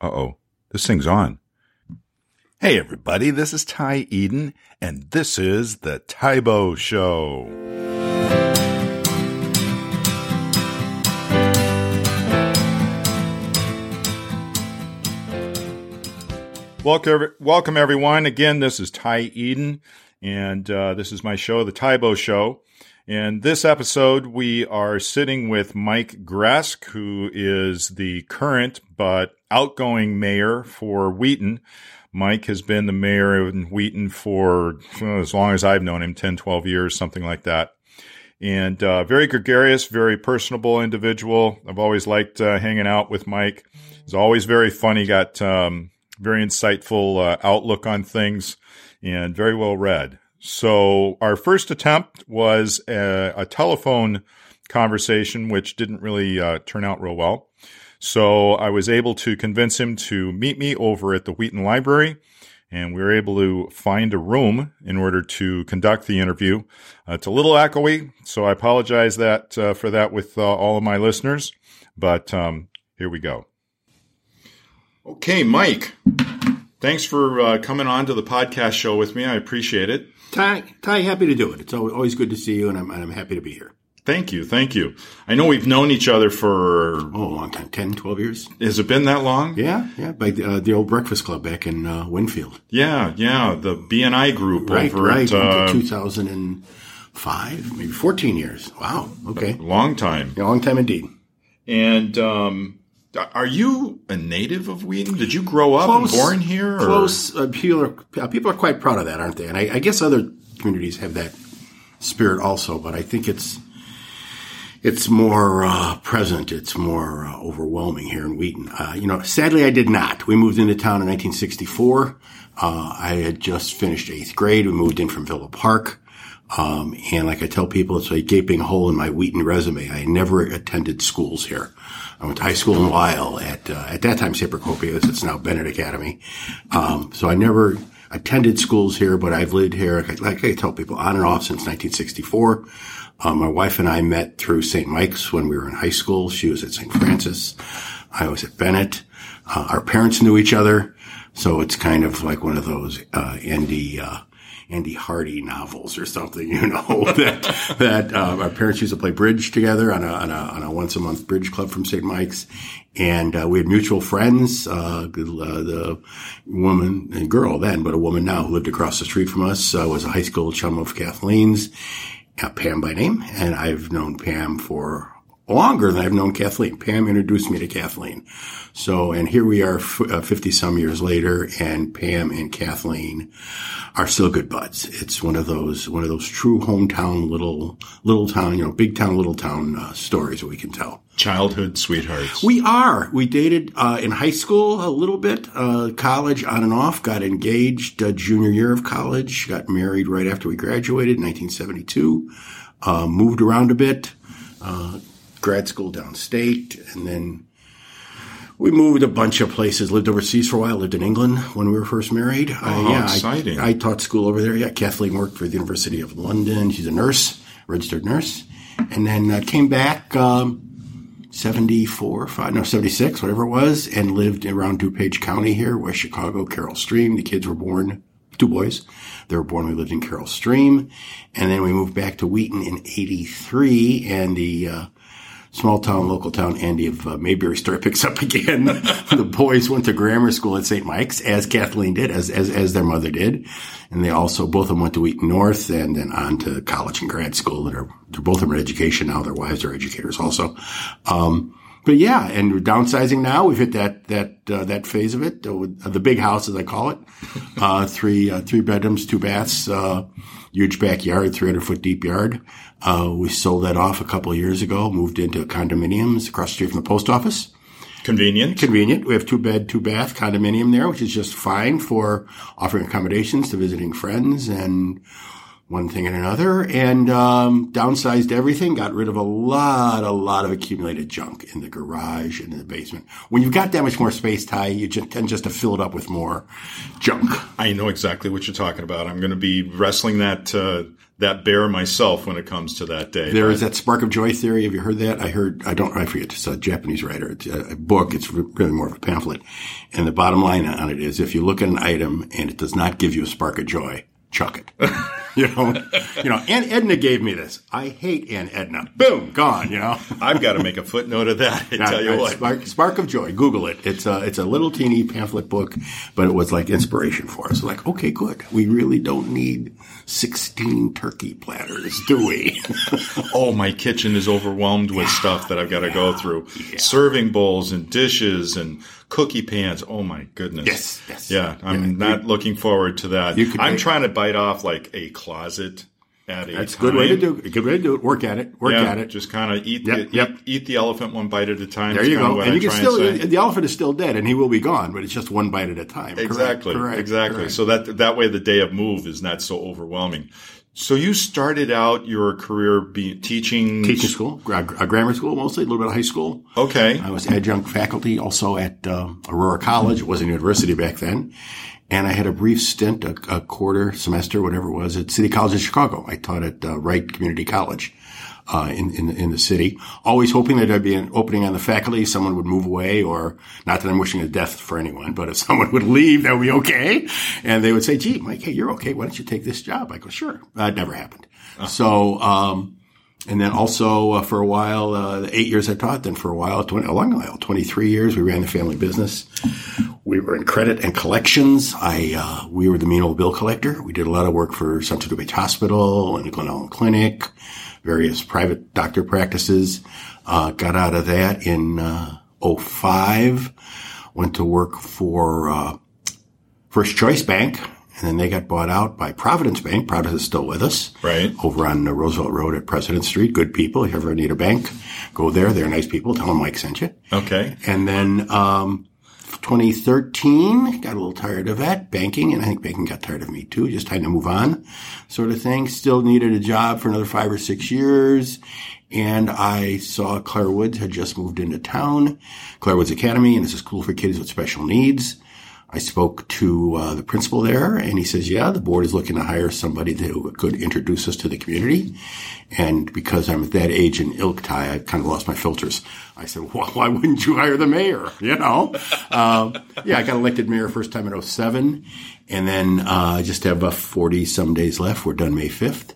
Uh oh, this thing's on. Hey everybody, this is Ty Eden, and this is the Tybo Show. Welcome, welcome everyone. Again, this is Ty Eden, and uh, this is my show, the Tybo Show. In this episode, we are sitting with Mike Gresk, who is the current but outgoing mayor for Wheaton. Mike has been the mayor in Wheaton for well, as long as I've known him 10, 12 years, something like that. And uh, very gregarious, very personable individual. I've always liked uh, hanging out with Mike. He's always very funny, got um, very insightful uh, outlook on things, and very well read. So our first attempt was a, a telephone conversation, which didn't really uh, turn out real well. So I was able to convince him to meet me over at the Wheaton Library, and we were able to find a room in order to conduct the interview. Uh, it's a little echoey, so I apologize that uh, for that with uh, all of my listeners. But um, here we go. Okay, Mike. Thanks for uh, coming on to the podcast show with me. I appreciate it. Ty, Ty, happy to do it. It's always good to see you, and I'm, and I'm happy to be here. Thank you. Thank you. I know we've known each other for. Oh, a long time 10, 12 years. Has it been that long? Yeah, yeah. By the, uh, the old Breakfast Club back in uh, Winfield. Yeah, yeah. The BNI group right, over right. at. Uh, 2005, maybe 14 years. Wow. Okay. Long time. Yeah, long time indeed. And um, are you a native of Wheaton? Did you grow up Close, and born here? Or? Close. Uh, people, are, uh, people are quite proud of that, aren't they? And I, I guess other communities have that spirit also, but I think it's it's more uh, present. It's more uh, overwhelming here in Wheaton. Uh, you know, sadly, I did not. We moved into town in 1964. Uh, I had just finished eighth grade. We moved in from Villa Park. Um, and like I tell people, it's a gaping hole in my Wheaton resume. I never attended schools here. I went to high school in Lisle at, uh, at that time, St. Procopius. It's now Benet Academy. Um, so I never attended schools here, but I've lived here, like I tell people, on and off since 1964. Um, my wife and I met through St. Mike's when we were in high school. She was at St. Francis. I was at Benet. Uh, our parents knew each other. So it's kind of like one of those, uh, Andy, uh, Andy Hardy novels or something, you know, that, that, uh, our parents used to play bridge together on a, on a, on a once a month bridge club from St. Mike's. And, uh, we had mutual friends, uh, the woman and girl then, but a woman now who lived across the street from us, uh, was a high school chum of Kathleen's, uh, Pam by name. And I've known Pam for longer than I've known Kathleen. Pam introduced me to Kathleen. So, and here we are uh, 50 some years later and Pam and Kathleen are still good buds. It's one of those, one of those true hometown little, little town, you know, big town, little town uh, stories that we can tell. Childhood sweethearts. We are. We dated uh, in high school a little bit, uh, college on and off, got engaged uh, junior year of college, got married right after we graduated in 1972, uh, moved around a bit, grad school downstate, and then we moved a bunch of places. Lived overseas for a while. Lived in England when we were first married. Oh, I, yeah, exciting! I, I, taught school over there. Yeah, Kathleen worked for the University of London. She's a nurse, registered nurse, and then uh, came back. Um, 74, five, no, 76, whatever it was, and lived around DuPage County here, West Chicago, Carol Stream. The kids were born, two boys. They were born, we lived in Carol Stream. And then we moved back to Wheaton in 83, and the, uh, small town, local town Andy of uh, Mayberry story picks up again. the boys went to grammar school at St. Mike's, as Kathleen did, as, as, as their mother did. And they also, both of them went to Wheaton North and then on to college and grad school that are, they're both in education now. Their wives are educators also. Um, but yeah, and we're downsizing now. We've hit that, that, uh, that phase of it, uh, the big house, as I call it. Uh, three, uh, three bedrooms, two baths, uh, huge backyard, 300 foot deep yard. Uh, we sold that off a couple of years ago, moved into condominiums across the street from the post office. Convenient. Convenient. We have two bed, two bath condominium there, which is just fine for offering accommodations to visiting friends and one thing and another. And um, downsized everything, got rid of a lot, a lot of accumulated junk in the garage and in the basement. When you've got that much more space, Ty, you just tend just to fill it up with more junk. I know exactly what you're talking about. I'm going to be wrestling that uh, that bear myself when it comes to that day. There is that spark of joy theory. Have you heard that? I heard, I don't, I forget, it's a Japanese writer. It's a, a book. It's really more of a pamphlet. And the bottom line on it is if you look at an item and it does not give you a spark of joy, chuck it. you know, you know, Aunt Edna gave me this. I hate Aunt Edna. Boom, gone. You know, I've got to make a footnote of that. I tell you uh, what, Spark, Spark, of Joy. Google it. It's a it's a little teeny pamphlet book, but it was like inspiration for us. Like, okay, good. We really don't need sixteen turkey platters, do we? oh, my kitchen is overwhelmed with yeah, stuff that I've got to yeah, go through. Yeah. Serving bowls and dishes and cookie pans. Oh my goodness. Yes. yes. Yeah. I'm not you, looking forward to that. I'm make, trying to bite off like a closet at a time. That's a good way to do it. Good way to do it. Work at it. Work yeah, at it. Just kind of eat, yep, the, yep. Eat, eat, the elephant one bite at a time. There you go. And you can still, the elephant is still dead and he will be gone, but it's just one bite at a time. Exactly. Correct, correct, exactly. Correct. So that, that way the day of move is not so overwhelming. So you started out your career being teaching teaching school, gra- grammar school mostly, a little bit of high school. Okay. I was adjunct faculty also at uh, Aurora College. It was a university back then. And I had a brief stint, a, a, quarter semester, whatever it was, at City College in Chicago. I taught at uh, Wright Community College uh, in, in, in the city. Always hoping that there'd be an opening on the faculty, someone would move away, or not that I'm wishing a death for anyone, but if someone would leave, that would be okay. And they would say, "Gee, Mike, hey, you're okay. Why don't you take this job?" I go, "Sure." That never happened. Uh-huh. So. Um, and then also uh, for a while, uh, eight years I taught. Then for a while, 20, a long while, 23 years, we ran the family business. We were in credit and collections. I, uh, we were the mean old bill collector. We did a lot of work for Central DuPage Hospital and Glen Ellyn Clinic various private doctor practices. Uh, got out of that in uh, 05. Went to work for uh, First Choice Bank, and then they got bought out by Providence Bank. Providence is still with us, right? Over on Roosevelt Road at President Street. Good people. If you ever need a bank, go there. They're nice people. Tell them Mike sent you. Okay. And then um, 2013, got a little tired of that banking, and I think banking got tired of me too. Just trying to move on, sort of thing. Still needed a job for another five or six years, and I saw Clare Woods had just moved into town, Clare Woods Academy, and it's a school for kids with special needs. I spoke to uh, the principal there, and he says, "Yeah, the board is looking to hire somebody that could introduce us to the community." And because I'm at that age in ilk tie, I kind of lost my filters. I said, well, "Why wouldn't you hire the mayor?" You know, um, yeah, I got elected mayor first time in 07. and then uh, I just have about forty some days left. We're done May fifth.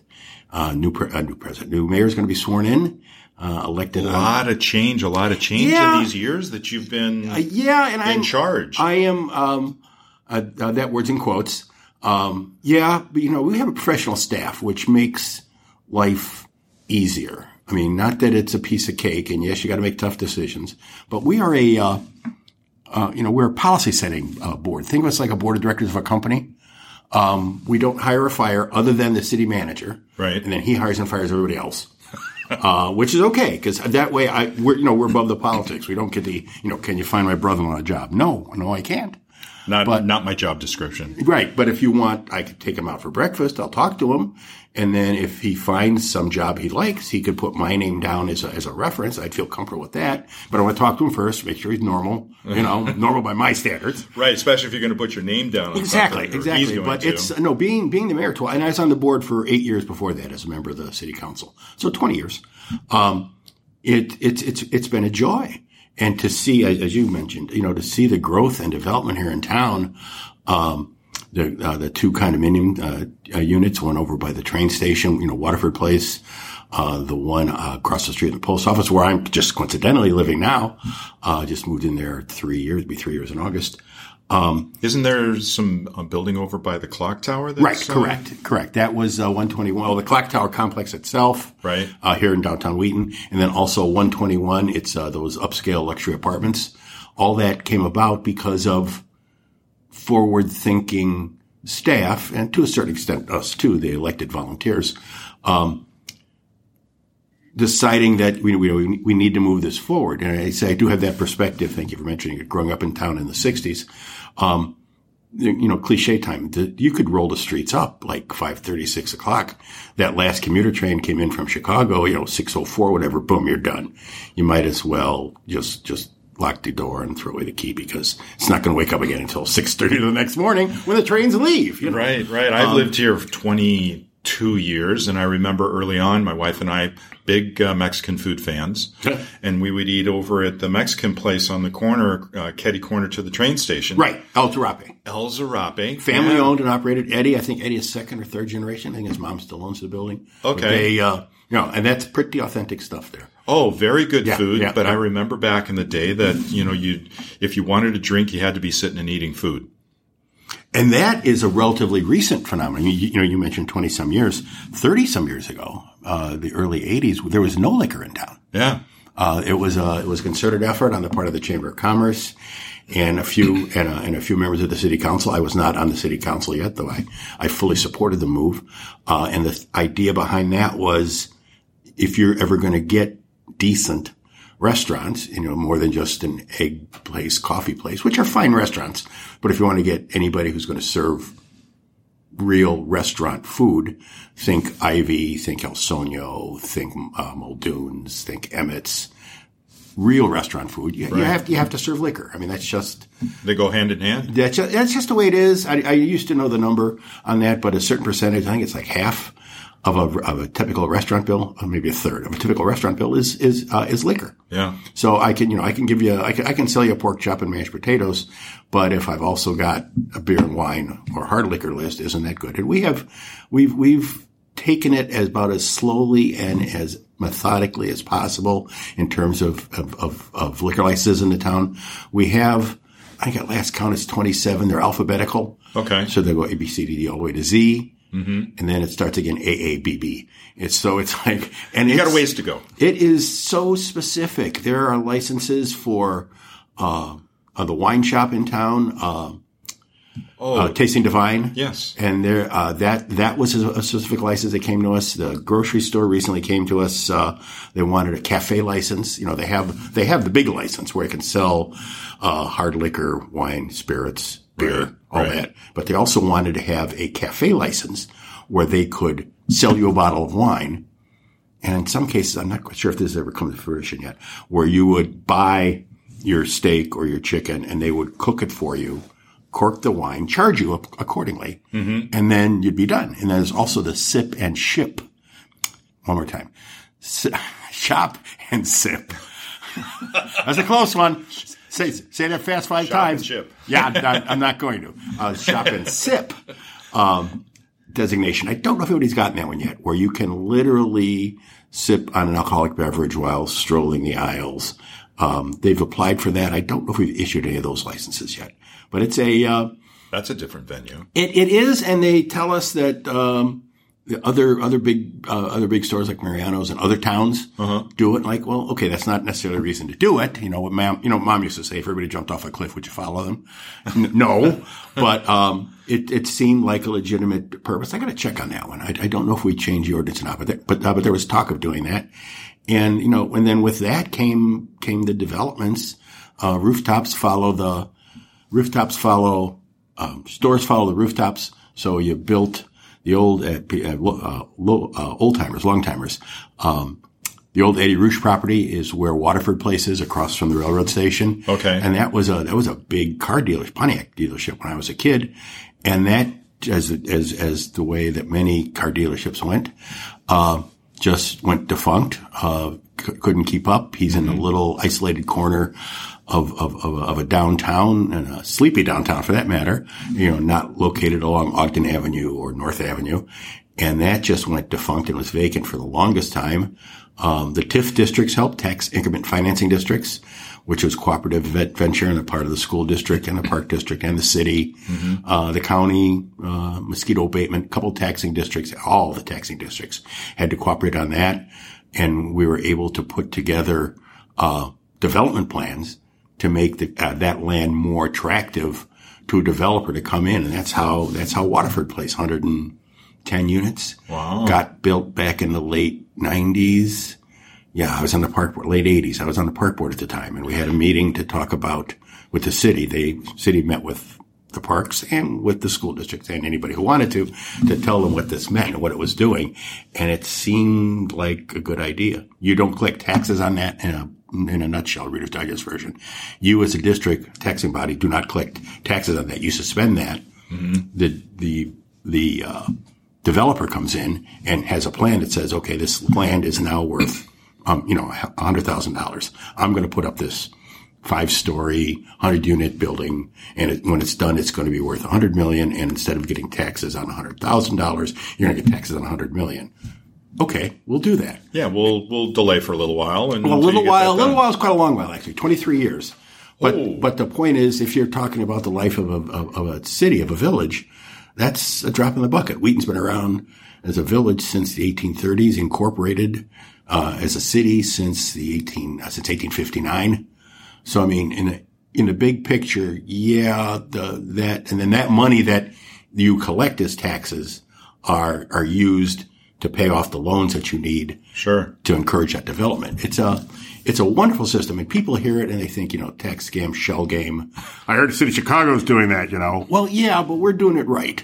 Uh, new pre- uh, new president, new mayor is going to be sworn in uh, elected. A lot of change, a lot of change yeah. in these years that you've been uh, yeah, and in I'm, charge. I am. Um, uh, uh, that word's in quotes. Um, yeah, but you know we have a professional staff, which makes life easier. I mean, not that it's a piece of cake, and yes, you got to make tough decisions, but we are a uh, uh, you know we're a policy setting board. Think of us like a board of directors of a company. Um, we don't hire or fire other than the city manager, right? And then he hires and fires everybody else uh, which is okay because that way I, we're, you know, we're above the politics. We don't get the, you know, can you find my brother-in-law a job? No, no, I can't. Not, but, not my job description. Right. But if you want, I could take him out for breakfast. I'll talk to him. And then if he finds some job he likes, he could put my name down as a, as a reference. I'd feel comfortable with that. But I want to talk to him first, make sure he's normal, you know, normal by my standards. Right. Especially if you're going to put your name down. exactly. Exactly. But to. it's, no, being, being the mayor, and I was on the board for eight years before that as a member of the city council. So 20 years. Um, it, it's, it's, it's been a joy. And to see, as you mentioned, you know, to see the growth and development here in town, um, the uh, the two condominium uh, uh, units, one over by the train station, you know, Waterford Place, uh, the one uh, across the street in the post office where I'm just coincidentally living now. Uh, just moved in there three years, be three years in August. Um, Isn't there some building over by the clock tower? right, correct, correct. That was 121. Well, the clock tower complex itself, right, here in downtown Wheaton, and then also 121. It's those upscale luxury apartments. All that came about because of forward thinking staff, and to a certain extent us too, the elected volunteers, um, deciding that we, we, we need to move this forward. And I say I do have that perspective. Thank you for mentioning it. Growing up in town in the 60s, um, you know, cliche time. You could roll the streets up like five thirty, six o'clock. That last commuter train came in from Chicago, you know, 6.04, whatever, boom, you're done. You might as well just, just lock the door and throw away the key because it's not going to wake up again until 6.30 the next morning when the trains leave. You know? Right, right. I've um, lived here for 20, two years. And I remember early on, my wife and I, big uh, Mexican food fans, and we would eat over at the Mexican place on the corner, uh, Ketty Corner to the train station. Right, El Zarape. El Zarape. Family Yeah. owned and operated. Eddie, I think Eddie is second or third generation. I think his mom still owns the building. Okay. But They, uh, you know, and that's pretty authentic stuff there. Oh, very good Yeah, food. yeah, but I remember back in the day that, you know, you, if you wanted a drink, you had to be sitting and eating food. And that is a relatively recent phenomenon. You, you know, you mentioned 20 some years, 30 some years ago, uh, the early 80s, there was no liquor in town. Yeah. Uh, it was a it was a concerted effort on the part of the Chamber of Commerce and a few and a, and a few members of the City Council. I was not on the City Council yet, though I I fully supported the move. Uh, and the idea behind that was if you're ever going to get decent restaurants, you know, more than just an egg place, coffee place, which are fine restaurants, but if you want to get anybody who's going to serve real restaurant food, think Ivy, think El Sonio, think uh, Muldoon's, think Emmett's. Real restaurant food, you, you have you have to serve liquor. I mean, that's just They go hand in hand. that's just, that's just the way it is. I, I used to know the number on that, but a certain percentage, I think it's like half of a of a typical restaurant bill, or maybe a third of a typical restaurant bill is is uh, is liquor. Yeah. So I can, you know, I can give you, I can, I can sell you a pork chop and mashed potatoes, but if I've also got a beer and wine or hard liquor list, isn't that good? And we have, we've, we've taken it as about as slowly and as methodically as possible in terms of, of, of, of liquor licenses in the town. We have, I think at last count it's 27. They're alphabetical. Okay. So they go A, B, C, D, D all the way to Z. And then it starts again A, A, B, B. It's so it's like, and You it's, got a ways to go. it is so specific. There are licenses for uh, uh, the wine shop in town, uh, Oh, uh, Tasting Divine. yes. And there, uh, that that was a, a specific license that came to us. The grocery store recently came to us. Uh, they wanted a cafe license. You know, they have they have the big license where they can sell uh, hard liquor, wine, spirits, beer, all right. that. But they also wanted to have a cafe license where they could sell you a bottle of wine and in some cases, I'm not quite sure if this has ever come to fruition yet, where you would buy your steak or your chicken and they would cook it for you, cork the wine, charge you ac- accordingly, mm-hmm. and then you'd be done. And there's also the sip and ship. One more time. Si- shop and sip. That's a close one. Say, say that fast five Shop times. Yeah, I'm not, I'm not going to. Uh, shop and sip um, designation. I don't know if anybody's gotten that one yet, where you can literally sip on an alcoholic beverage while strolling the aisles. Um, they've applied for that. I don't know if we've issued any of those licenses yet, but it's a uh, That's a different venue. it, it is, and they tell us that um, other other big uh, other big stores like Mariano's and other towns do it. Like, well, okay, that's not necessarily a reason to do it. You know what, mom? You know, mom used to say, if everybody jumped off a cliff, would you follow them? No, but um, it it seemed like a legitimate purpose. I got to check on that one. I, I don't know if we changed the ordinance or not, but there, but uh, but there was talk of doing that, and you know, and then with that came came the developments. Uh, rooftops follow the rooftops follow um, stores follow the rooftops. So you built the old uh, uh, uh, low, uh, old timers, long timers. Um, the old Eddie Rouge property is where Waterford Place is, across from the railroad station. Okay. and that was a that was a big car dealer, Pontiac dealership when I was a kid, and that as as as the way that many car dealerships went, uh, just went defunct. C- couldn't keep up. He's in a little isolated corner of, of, of, of a downtown and a sleepy downtown for that matter, you know, not located along Ogden Avenue or North Avenue. And that just went defunct and was vacant for the longest time. Um, the TIF districts helped, tax increment financing districts, which was cooperative venture and a part of the school district and the park district and the city, uh, the county, uh, mosquito abatement, couple taxing districts, all the taxing districts had to cooperate on that. And we were able to put together, uh, development plans to make the, uh, that land more attractive to a developer to come in. And that's how, that's how Waterford Place, 110 units, Wow. got built back in the late 90s. Yeah, I was on the park board, late 80s. I was on the park board at the time and we had a meeting to talk about with the city. The city met with the parks and with the school districts and anybody who wanted to, to tell them what this meant and what it was doing. And it seemed like a good idea. You don't collect taxes on that in a, in a nutshell, Reader's Digest version. You as a district taxing body do not collect taxes on that. You suspend that. The, the, the, uh, developer comes in and has a plan that says, okay, this land is now worth, um, you know, hundred thousand dollars. I'm going to put up this five story, hundred unit building. And it, when it's done, it's going to be worth a hundred million. And instead of getting taxes on a hundred thousand dollars, you're going to get taxes on a hundred million. Okay, we'll do that. Yeah, we'll we'll delay for a little while, and well, a little while, a little while is quite a long while actually, twenty three years. But Ooh. but the point is, if you're talking about the life of a, of, of a city, of a village, that's a drop in the bucket. Wheaton's been around as a village since the 1830s, incorporated uh, as a city since the 18 uh, since 1859. So I mean, in a in the big picture, yeah, the that and then that money that you collect as taxes are are used to pay off the loans that you need. Sure. To encourage that development. It's a, it's a wonderful system and people hear it and they think, you know, tax scam, shell game. I heard the city of Chicago is doing that, you know. Well, yeah, but we're doing it right.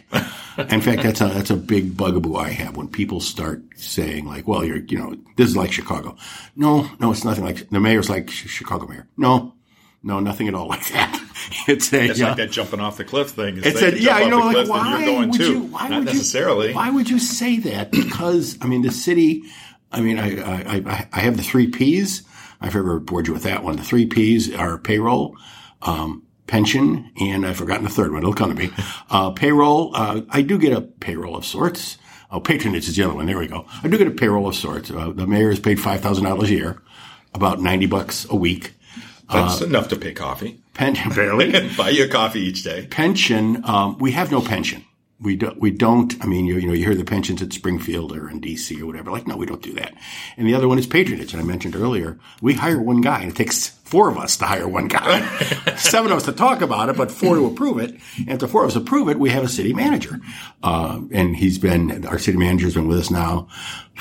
In fact, that's a, that's a big bugaboo I have when people start saying like, well, you're, you know, this is like Chicago. No, no, it's nothing like, the mayor's like Chicago mayor. No, no, nothing at all like that. It's a it's like uh, that jumping off the cliff thing. It's a, yeah, you know, like why would too. you? Why Not would necessarily. You, why would you say that? Because I mean, the city. I mean, I I, I have the three P's. I've ever bored you with that one. The three P's are payroll, um, pension, and I've forgotten the third one. It'll come to me. Uh, payroll. Uh, I do get a payroll of sorts. Oh, patronage is the other one. There we go. I do get a payroll of sorts. Uh, the mayor is paid five thousand dollars a year, about ninety bucks a week. That's uh, enough to pay coffee. Pension, barely. Buy you a coffee each day. Pension, um, we have no pension. We don't, we don't, I mean, you, you know, you hear the pensions at Springfield or in DC or whatever. Like, no, we don't do that. And the other one is patronage. And I mentioned earlier, we hire one guy and it takes four of us to hire one guy. Seven of us to talk about it, but four to approve it. And if the four of us approve it, we have a city manager. Uh, and he's been, our city manager's been with us now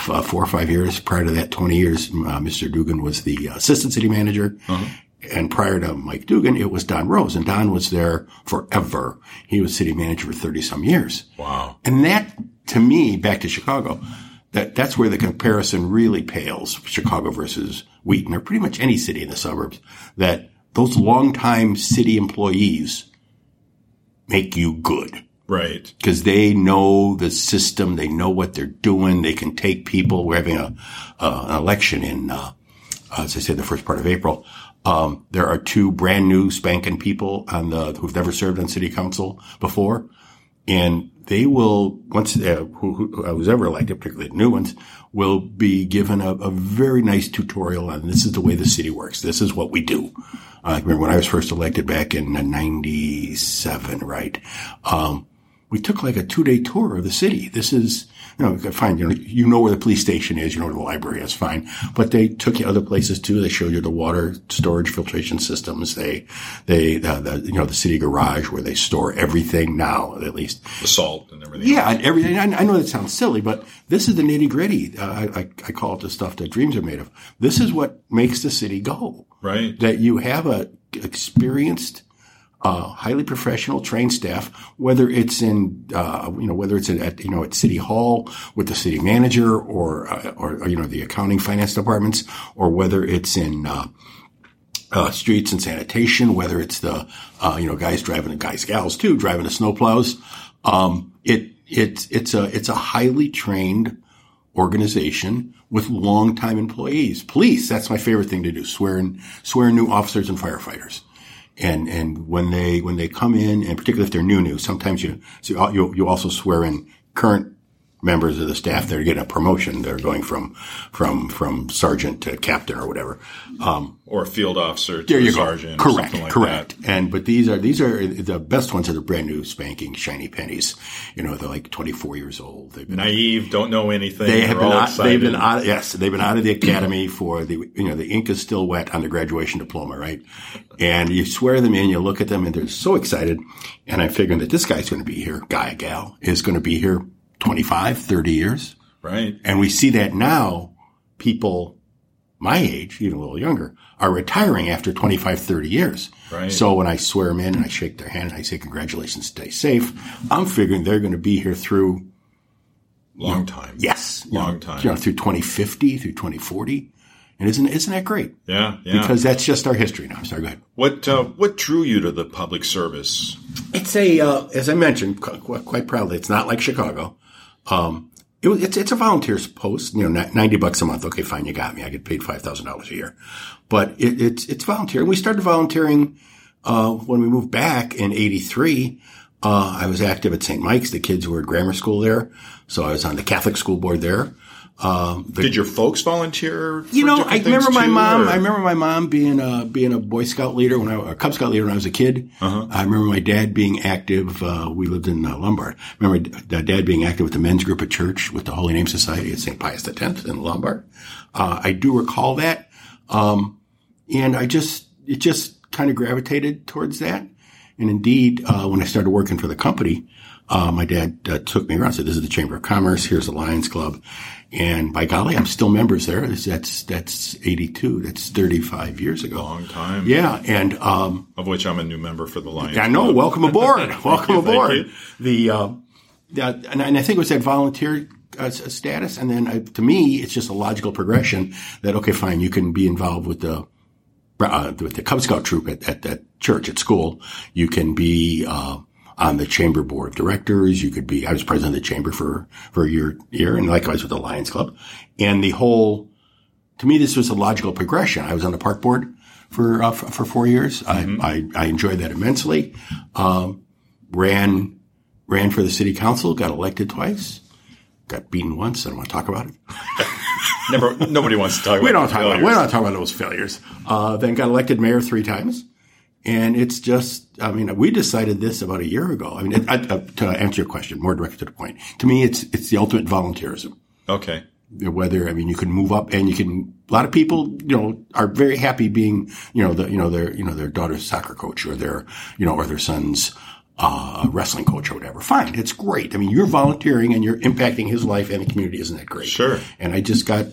uh, four or five years. Prior to that, 20 years, uh, Mr. Dzugan was the assistant city manager. Uh-huh. And prior to Mike Dzugan, it was Don Rose, and Don was there forever. He was city manager for 30 some years. Wow. And that, to me, back to Chicago, that, that's where the comparison really pales, Chicago versus Wheaton, or pretty much any city in the suburbs, that those longtime city employees make you good. Right. Because they know the system, they know what they're doing, they can take people. We're having a, uh, an election in, uh, as I said, the first part of April. Um, there are two brand new spanking people on the who've never served on city council before, and they will once uh, who, who, who's ever elected, particularly the new ones, will be given a, a, very nice tutorial on this is the way the city works. This is what we do. Uh, I remember when I was first elected back in '97, right? Um, we took like a two day tour of the city. This is you know, fine. You know, you know where the police station is. You know where the library is. Fine. But they took you other places too. They showed you the water storage filtration systems. They, they, uh, the, you know, the city garage where they store everything now, at least. The salt and everything. Yeah. And everything. I, I know that sounds silly, but this is the nitty gritty. Uh, I, I, I call it the stuff that dreams are made of. This is what makes the city go. Right. That you have a experienced, uh, highly professional trained staff, whether it's in, uh, you know, whether it's at, you know, at City Hall with the city manager or, uh, or, you know, the accounting finance departments, or whether it's in, uh, uh, streets and sanitation, whether it's the, uh, you know, guys driving the guys, gals too, driving the snowplows. Um, it, it's, it's a, it's a highly trained organization with longtime employees. Police, that's my favorite thing to do. Swear in, swear in new officers and firefighters and and when they when they come in, and particularly if they're new new, sometimes you so you you also swear in current members of the staff that are getting a promotion. They're going from from from sergeant to captain or whatever, um, or field officer to a sergeant. Go. Correct, like correct. That. And but these are these are the best ones are the brand new spanking shiny pennies. You know, they're like twenty four years old. They've been naive, don't know anything. They have been out, they've been out. Yes, they've been out of the academy for the you know the ink is still wet on the graduation diploma, right? And you swear them in, you look at them, and they're so excited. And I'm figuring that this guy's going to be here, guy, gal, is going to be here 25, 30 years. Right. And we see that now people my age, even a little younger, are retiring after 25, 30 years. Right. So when I swear them in and I shake their hand and I say, congratulations, stay safe, I'm figuring they're going to be here through long you know, time. Yes. Long know, time. You know, through 2050, through 2040. And isn't, isn't that great? Yeah. Yeah. Because that's just our history now. Sorry, go ahead. What, uh, what drew you to the public service? It's a, uh, as I mentioned, quite proudly, it's not like Chicago. Um, it it's, it's a volunteer post, you know, 90 bucks a month. Okay, fine. You got me. I get paid $5,000 a year, but it, it's, it's volunteer. We started volunteering, uh, when we moved back in 83. Uh, I was active at St. Mike's. The kids were at grammar school there. So I was on the Catholic school board there. Um, the, Did your folks volunteer? you know, I remember my too, mom. or- I remember my mom being a being a Boy Scout leader when I, a Cub Scout leader when I was a kid. Uh-huh. I remember my dad being active. Uh, we lived in uh, Lombard. I remember dad being active with the men's group at church with the Holy Name Society at St. Pius X in Lombard. Uh, I do recall that, um, and I just it just kind of gravitated towards that. And indeed, uh, when I started working for the company, uh, my dad uh, took me around. Said, "This is the Chamber of Commerce. Here's the Lions Club." And by golly, I'm still members there. That's that's 82. That's 35 years ago. Long time. Yeah, and um, Of which I'm a new member for the Lions. I know. Club. Welcome aboard. welcome you, aboard. The uh, and, I- and I think it was that volunteer uh, status, and then uh, to me, it's just a logical progression that okay, fine, you can be involved with the uh, with the Cub Scout troop at, at that church at school. You can be uh, on the chamber board of directors. You could be. I was president of the chamber for for a year, year, and likewise with the Lions Club. And the whole, to me, this was a logical progression. I was on the park board for uh, for, for four years. I, I I enjoyed that immensely. Um, ran ran for the city council. Got elected twice. Got beaten once. I don't want to talk about it. Never. Nobody wants to talk. About. It. We about don't talk about it we don't talk about those failures. Uh, then got elected mayor three times, and it's just I mean we decided this about a year ago. I mean it, I, uh, to answer your question more directly to the point. To me, it's it's the ultimate volunteerism. Okay. Whether I mean you can move up and you can a lot of people you know are very happy being you know the you know their you know their daughter's soccer coach or their you know or their son's uh, wrestling coach or whatever. Fine, it's great. I mean you're volunteering and you're impacting his life and the community. Isn't that great? Sure. And I just got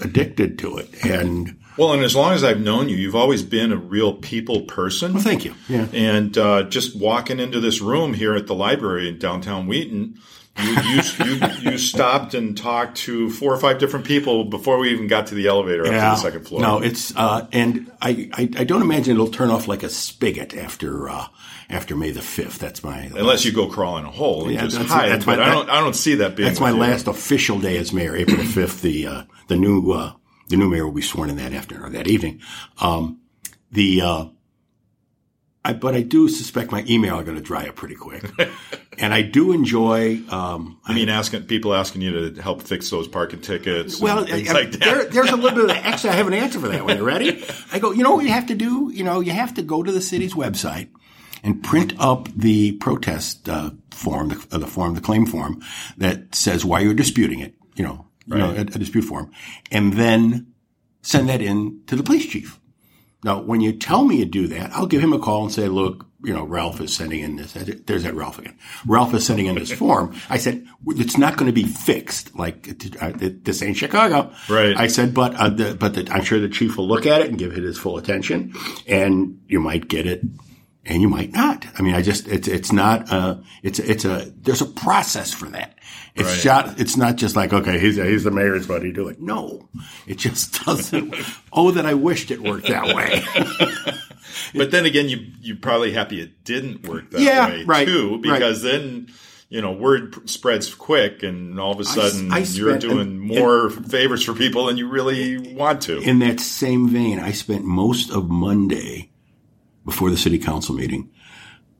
addicted to it and. Well, and as long as I've known you, you've always been a real people person. Well, thank you. Yeah. And uh, just walking into this room here at the library in downtown Wheaton, you, you, you, you stopped and talked to four or five different people before we even got to the elevator up to the second floor. No, it's uh, and I, I I don't imagine it'll turn off like a spigot after uh, after May the fifth. That's my Unless you go crawl in a hole and Yeah, just that's- hide. that's but my- I don't. I don't see that being. that's my you. last official day as mayor. April the fifth. The uh, the new uh, the new mayor will be sworn in that afternoon or that evening. Um, the uh, I, but I do suspect my email are going to dry up pretty quick, and I do enjoy. Um, I mean, asking people asking you to help fix those parking tickets. Well, things I- like there, there's a little bit of actually. I have an answer for that. one. you're ready, I go. You know what you have to do? You know, you have to go to the city's website and print up the protest uh, form, the, uh, the form, the claim form that says why you're disputing it. You know, you know, a, a dispute form, and then send that in to the police chief. Now, when you tell me to do that, I'll give him a call and say, look, you know, Ralph is sending in this. There's that Ralph again. Ralph is sending in this form. I said, it's not going to be fixed. Like, uh, this ain't Chicago. Right. I said, but, uh, the, but the, I'm sure the chief will look at it and give it his full attention and you might get it and you might not. I mean, I just, it's, it's not, a it's it's a, there's a process for that. It's Right. shot, it's not just like, okay, he's, he's the mayor's buddy, do it. No, it just doesn't. oh, that I wished it worked that way. But then again, you you're probably happy it didn't work that Yeah, way right, too, right. because then you know word spreads quick, and all of a sudden I you're spent- doing more favors for people than you really want to. In that same vein, I spent most of Monday before the city council meeting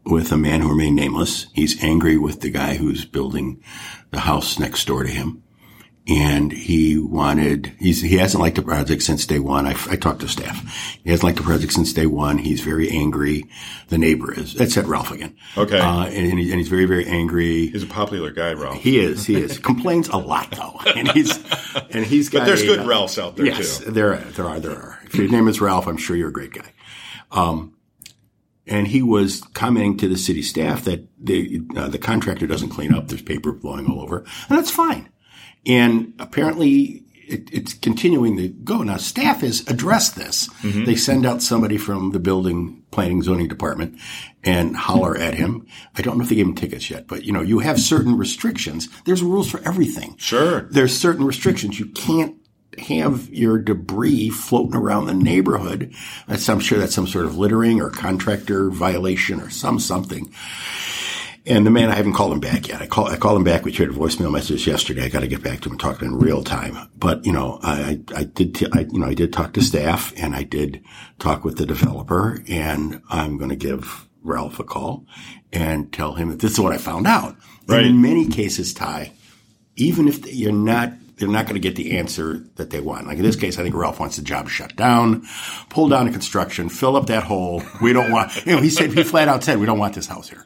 with a man who remained nameless. He's angry with the guy who's building the house next door to him. And he wanted, he's, he hasn't liked the project since day one. I, I talked to staff. He hasn't liked the project since day one. He's very angry. The neighbor is. That's at Ralph again. Okay. Uh, and, he- and he's very, very angry. He's a popular guy, Ralph. He is. He is. Complains a lot though, and he's and he's got. but there's a, good Ralphs out there Yes, too. there there are there are. If your name is Ralph, I'm sure you're a great guy. Um, and he was commenting to the city staff that the uh, the contractor doesn't clean up. There's paper blowing all over, and that's fine. And apparently. It, it's continuing to go. Now, staff has addressed this. They send out somebody from the building planning zoning department and holler at him. I don't know if they gave him tickets yet, but you know, you have certain restrictions. There's rules for everything Sure. there's certain restrictions. You can't have your debris floating around the neighborhood. That's, I'm sure that's some sort of littering or contractor violation or some something. And the man, I haven't called him back yet. I call, I called him back. We traded voicemail messages yesterday. I got to get back to him and talk to him in real time. But, you know, I, I, I did, t- I, you know, I did talk to staff and I did talk with the developer and I'm going to give Ralph a call and tell him that this is what I found out. Right. And in many cases, Ty, even if you're not, they're not going to get the answer that they want. Like in this case, I think Ralph wants the job shut down, pull down the construction, fill up that hole. We don't want, you know, he said, he flat out said, we don't want this house here.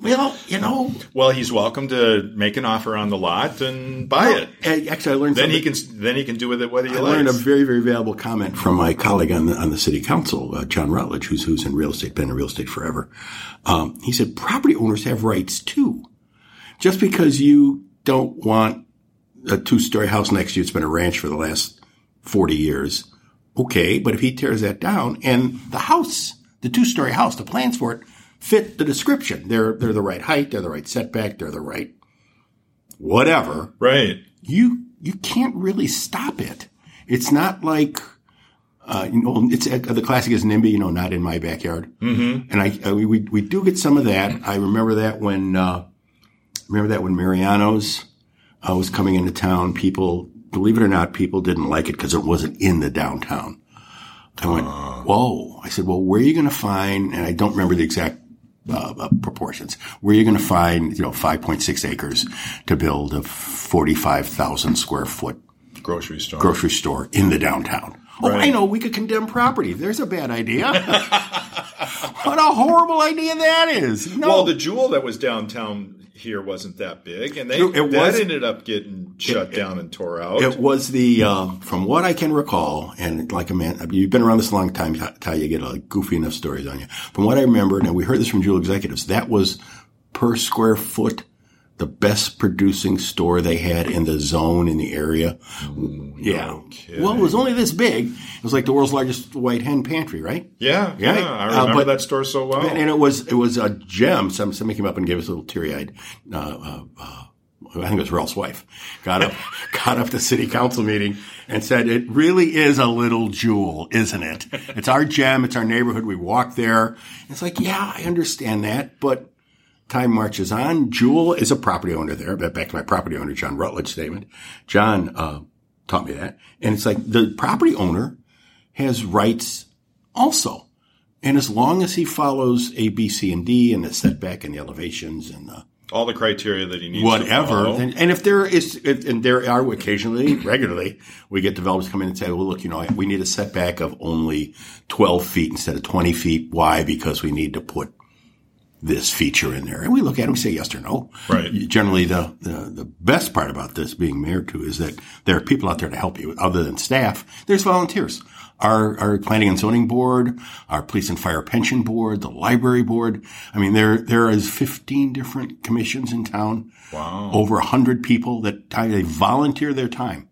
well, you know, Well, he's welcome to make an offer on the lot and buy it. eh, actually, I learned Then something. he can then he can do with it what he I likes. learned a very, very valuable comment from my colleague on the, on the city council, uh, John Rutledge, who's, who's in real estate, been in real estate forever. Um, he said, property owners have rights too. Just because you don't want a two story house next to you, it's been a ranch for the last 40 years. Okay. But if he tears that down and the house, the two story house, the plans for it fit the description. They're, they're the right height. They're the right setback. They're the right whatever right. you you can't really stop it. It's not like uh, you know it's uh, the classic is NIMBY, you know, not in my backyard. Mm-hmm. And I uh, we, we we do get some of that. I remember that when uh, remember that when Mariano's uh, was coming into town, people believe it or not, people didn't like it because it wasn't in the downtown. I went, whoa! I said, well, where are you going to find? And I don't remember the exact uh, uh, proportions. Where are you going to find, you know, 5.6 acres to build a 45,000 square foot Grocery store. grocery store in the downtown? Oh, I know. We could condemn property. There's a bad idea. what a horrible idea that is. No. well, the jewel that was downtown here wasn't that big, and they It- it that was- ended up getting shut down and tore out. It was the, um, from what I can recall, and like a man, you've been around this a long time, Ty, you get a goofy enough stories on you. From what I remember, and we heard this from Jewel executives, that was per square foot the best producing store they had in the zone in the area. yeah. kidding. Well, it was only this big. It was like the world's largest white hen pantry, right? yeah, yeah, Yeah. I Uh, remember but- that store so well. And, it was it was a gem. Some somebody came up and gave us a little teary eyed. Uh, uh, uh, I think it was Ralph's wife. Got up, got up to city council meeting and said, "It really is a little jewel, isn't it? It's our gem. It's our neighborhood. We walk there. It's like, yeah, I understand that, but." Time marches on. Jewel is a property owner there. Back to my property owner, John Rutledge statement. John uh, taught me that, and it's like the property owner has rights also. And as long as he follows A, B, C, and D and the setback and the elevations and the All the criteria that he needs. whatever, and, and if there is, if- and there are occasionally, regularly, we get developers come in and say, well, look, you know, we need a setback of only 12 feet instead of 20 feet. Why? Because we need to put this feature in there. And we look at it and we say yes or no. Right. Generally, the, the, the best part about this being married to is that there are people out there to help you other than staff. There's volunteers. Our, our planning and zoning board, our police and fire pension board, the library board. I mean, there, there is 15 different commissions in town. Wow. Over 100 people that they volunteer their time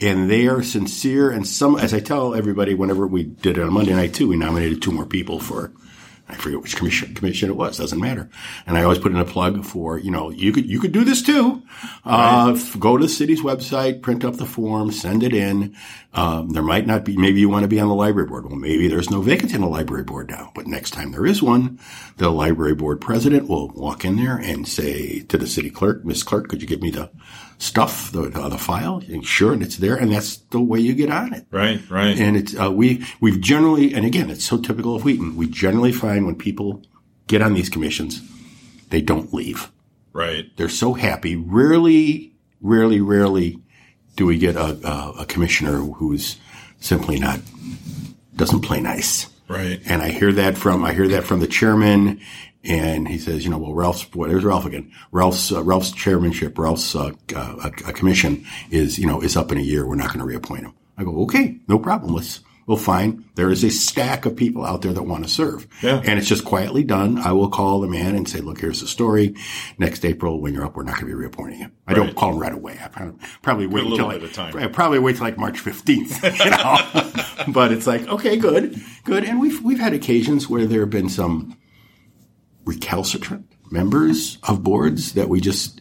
and they are sincere. And some, as I tell everybody, whenever we did it on Monday night too, we nominated two more people for, I forget which commission, commission it was, doesn't matter. And I always put in a plug for, you know, you could, you could do this too. Uh, f- go to the city's website, print up the form, send it in. Um, there might not be, maybe you want to be on the library board. Well, maybe there's no vacancy on the library board now, but next time there is one, the library board president will walk in there and say to the city clerk, Miss Clerk, could you give me the stuff, the, the, the file? And sure. And it's there. And that's the way you get on it. Right, right. And it's uh, we we've generally, and again, it's so typical of Wheaton. We generally find when people get on these commissions, they don't leave. right. They're so happy. Rarely, rarely, rarely do we get a, a, a commissioner who's simply not doesn't play nice. Right. And I hear that from I hear that from the chairman, and he says, you know, well, Ralph's boy, there's Ralph again. Ralph's uh, Ralph's chairmanship, Ralph's uh, uh, a, a commission is you know is up in a year. We're not going to reappoint him. I go, okay, no problem. Let's we'll find there is a stack of people out there that want to serve, Yeah. and it's just quietly done. I will call the man and say, look, here's the story. Next April, when you're up, we're not going to be reappointing him. I don't call him right away. I probably, probably wait a little until bit of time. I probably wait till like March 15th, you know. but it's like, okay, good, good. And we've we've had occasions where there have been some recalcitrant members of boards that we just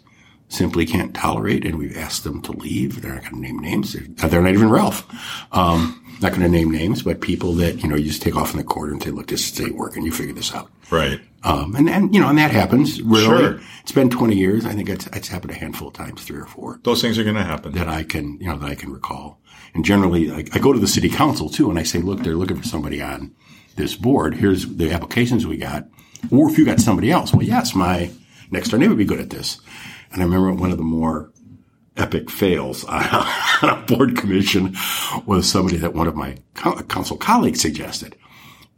simply can't tolerate, and we've asked them to leave. They're not going to name names. They're, they're not even Ralph. Um, not going to name names, but people that you know you just take off in the corner and say, "Look, this ain't working. You figure this out." Right. Um, and, and, you know, and that happens really. Sure. It's been 20 years. I think it's, it's happened a handful of times, three or four Those things are going to happen. that I can, you know, that I can recall. And generally, I, I go to the city council too, and I say, look, they're looking for somebody on this board. Here's the applications we got. Or if you got somebody else, well, yes, my next door neighbor would be good at this. And I remember one of the more epic fails on a board commission was somebody that one of my co- council colleagues suggested.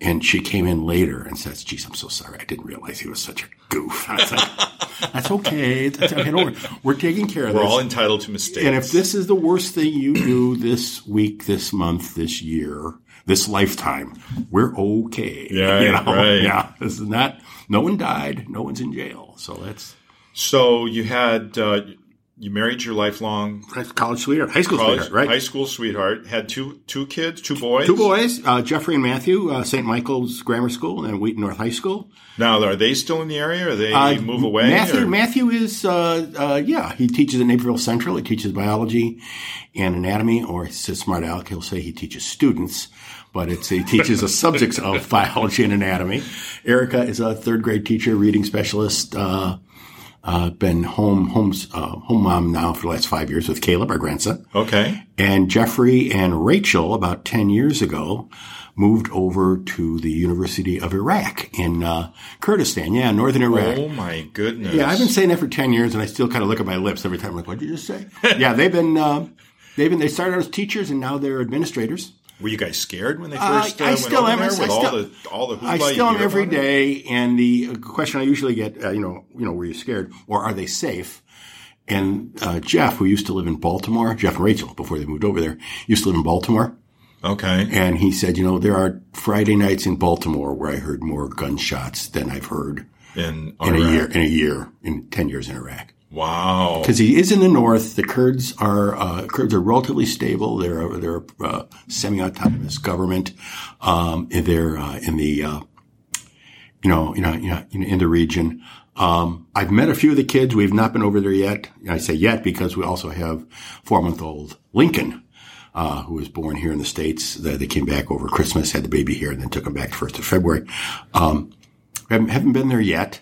And she came in later and says, geez, I'm so sorry. I didn't realize he was such a goof. Like, that's okay. That's okay. Worry. We're taking care of this. We're all entitled to mistakes. And if this is the worst thing you do this week, this month, this year, this lifetime, we're okay. Yeah, You know? right. Yeah. This is not, no one died. No one's in jail. So that's so you had uh, you married your lifelong college sweetheart, high school college, sweetheart, right? high school sweetheart. Had two two kids, two boys. Two boys, uh, Jeffrey and Matthew, uh, St. Michael's Grammar School and Wheaton North High School. Now, are they still in the area? Or they Uh, move away? Matthew, or- Matthew is, uh, uh, yeah, he teaches at Naperville Central. He teaches biology and anatomy, or he says smart aleck. He'll say he teaches students, but it's he teaches the subjects of biology and anatomy. Erica is a third grade teacher, reading specialist. Uh, uh, been home, homes, uh, home mom now for the last five years with Caleb, our grandson. okay. And Jeffrey and Rachel, about 10 years ago, moved over to the University of Iraq in uh, Kurdistan. Yeah, northern Iraq. Oh my goodness. Yeah, I've been saying that for 10 years, and I still kind of look at my lips every time. I'm like, what did you just say? yeah, they've been, uh, they've been, they started out as teachers, and now they're administrators. Were you guys scared when they Uh, first uh, I still over am. there I with all still- the all the I still am every day, and the uh, question I usually get, uh, you know, you know, were you scared, or are they safe? And uh, Jeff, who used to live in Baltimore, Jeff and Rachel, before they moved over there, used to live in Baltimore. Okay. And he said, you know, there are Friday nights in Baltimore where I heard more gunshots than I've heard In, in a year, in a year, in 10 years in Iraq. Wow. Because he is in the north. The Kurds are, uh, Kurds are relatively stable. They're, a- they're a uh, semi-autonomous government. Um, they're, uh, in the, uh, you know, you know, you know, in, the region. Um, I've met a few of the kids. We've not been over there yet. I say yet because we also have four-month-old Lincoln, uh, who was born here in the States. They, came back over Christmas, had the baby here, and then took him back first of February. Um, haven't, haven't been there yet.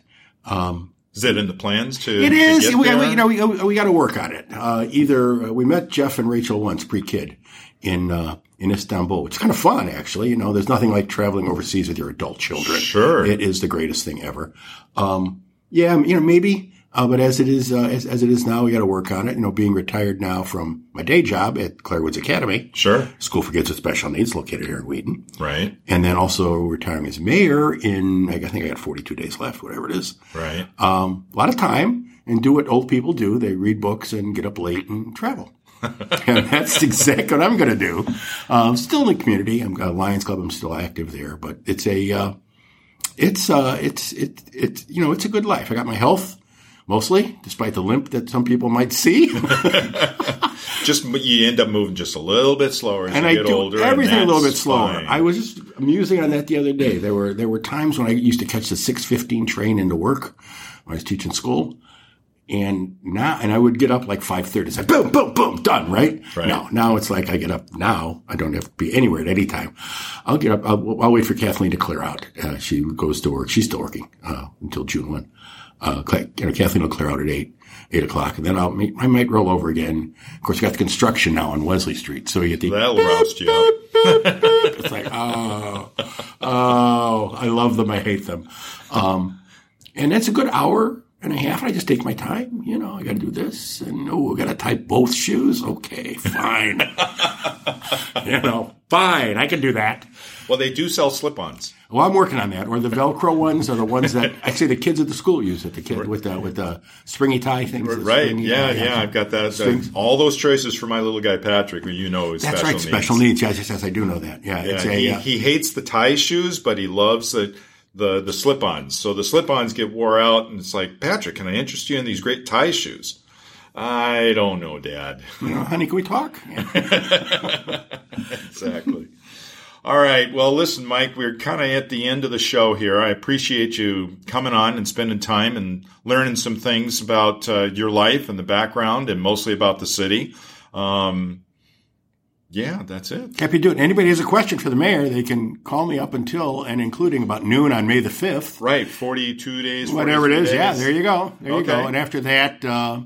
Is it in the plans to? It is. to get We, you know, we, we got to work on it. Uh, either uh, we met Jeff and Rachel once pre-kid in uh, in Istanbul, which is kind of fun actually. You know, there's nothing like traveling overseas with your adult children. Sure. it is the greatest thing ever. Um, yeah, you know, maybe. Uh, but as it is, uh, as, as it is now, we got to work on it. You know, being retired now from my day job at Clare Woods Academy, Sure. School for Kids with Special Needs, located here in Wheaton, Right. and then also retiring as mayor in, I think I got 42 days left, whatever it is Right. um, a lot of time and do what old people do. They read books and get up late and travel. and that's exactly what I'm going to do. Um, still in the community. I'm got a Lions Club. I'm still active there, but it's a, uh, it's, uh, it's, it, it's, you know, it's a good life. I got my health mostly, despite the limp that some people might see. Just you end up moving just a little bit slower as and you I get do older. everything a little bit slower. fine. I was just musing on that the other day. There were there were times when I used to catch the six fifteen train into work when I was teaching school, and now and I would get up like five thirty. Like boom, boom, boom, done. Right? Right. No, now it's like I get up now. I don't have to be anywhere at any time. I'll get up. I'll, I'll wait for Kathleen to clear out. Uh, she goes to work. She's still working uh, until June one. Uh, you know, Kathleen will clear out at eight, eight o'clock, and then I'll meet, I might roll over again. Of course, we got the construction now on Wesley Street, so you get the That'll roust you up. it's like, oh, oh, I love them. I hate them. Um, and it's a good hour and a half. And I just take my time. You know, I got to do this. And oh, I got to tie both shoes. Okay, fine. you know, fine. I can do that. Well, they do sell slip-ons. Well, I'm working on that. Or the Velcro ones are the ones that actually the kids at the school use it. The kid with the with the springy tie things. Right. Yeah, yeah. I've got that. Strings. all those choices for my little guy Patrick, who you know is That's special right. needs. Special needs. Yes, yes, yes. I do know that. Yeah, Yeah, it's a. he, uh, he hates the tie shoes, but he loves the the the slip-ons. So the slip-ons get wore out, and it's like, Patrick, can I interest you in these great tie shoes? I don't know, Dad. honey, can we talk? Exactly. All right. Well, listen, Mike, we're kind of at the end of the show here. I appreciate you coming on and spending time and learning some things about uh, your life and the background and mostly about the city. Um, Yeah, that's it. Happy to do it. Anybody has a question for the mayor, they can call me up until and including about noon on May the 5th. Right, 42 days. Whatever it is. 43 is. Yeah, there you go. There you go. And after that, uh,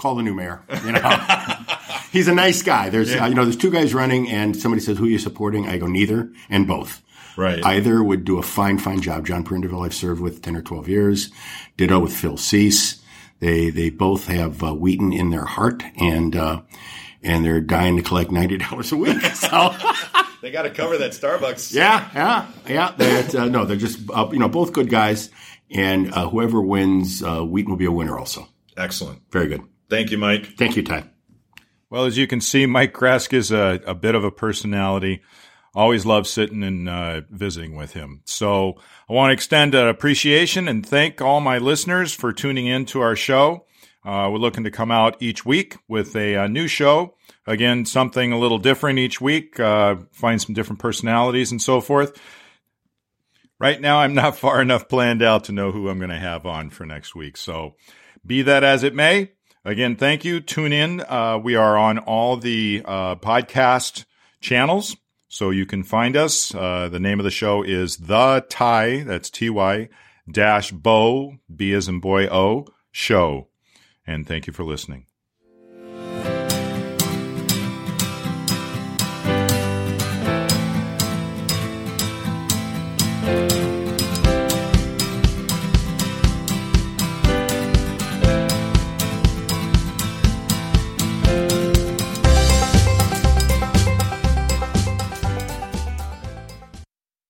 call the new mayor. You know, he's a nice guy. There's, uh, you know, there's two guys running and somebody says, who are you supporting? I go, neither and both. Right. Either would do a fine, fine job. John Prendiville, I've served with 10 or 12 years. Ditto with Phil Suess. They, they both have uh, Wheaton in their heart and, uh, and they're dying to collect $90 a week. So, They got to cover that Starbucks. yeah, yeah, yeah. That, uh, no, they're just, uh, you know, both good guys. And uh, whoever wins, uh, Wheaton will be a winner also. Excellent. Very good. Thank you, Mike. Thank you, Ty. Well, as you can see, Mike Gresk is a, a bit of a personality. Always love sitting and uh, visiting with him. So I want to extend an appreciation and thank all my listeners for tuning in to our show. Uh, we're looking to come out each week with a, uh new show. Again, something a little different each week, uh, find some different personalities and so forth. Right now, I'm not far enough planned out to know who I'm going to have on for next week. So be that as it may, again, thank you. Tune in. Uh, we are on all the uh, podcast channels, so you can find us. Uh, the name of the show is The Ty, that's T Y, dash Bo, B as in boy O, show. And thank you for listening.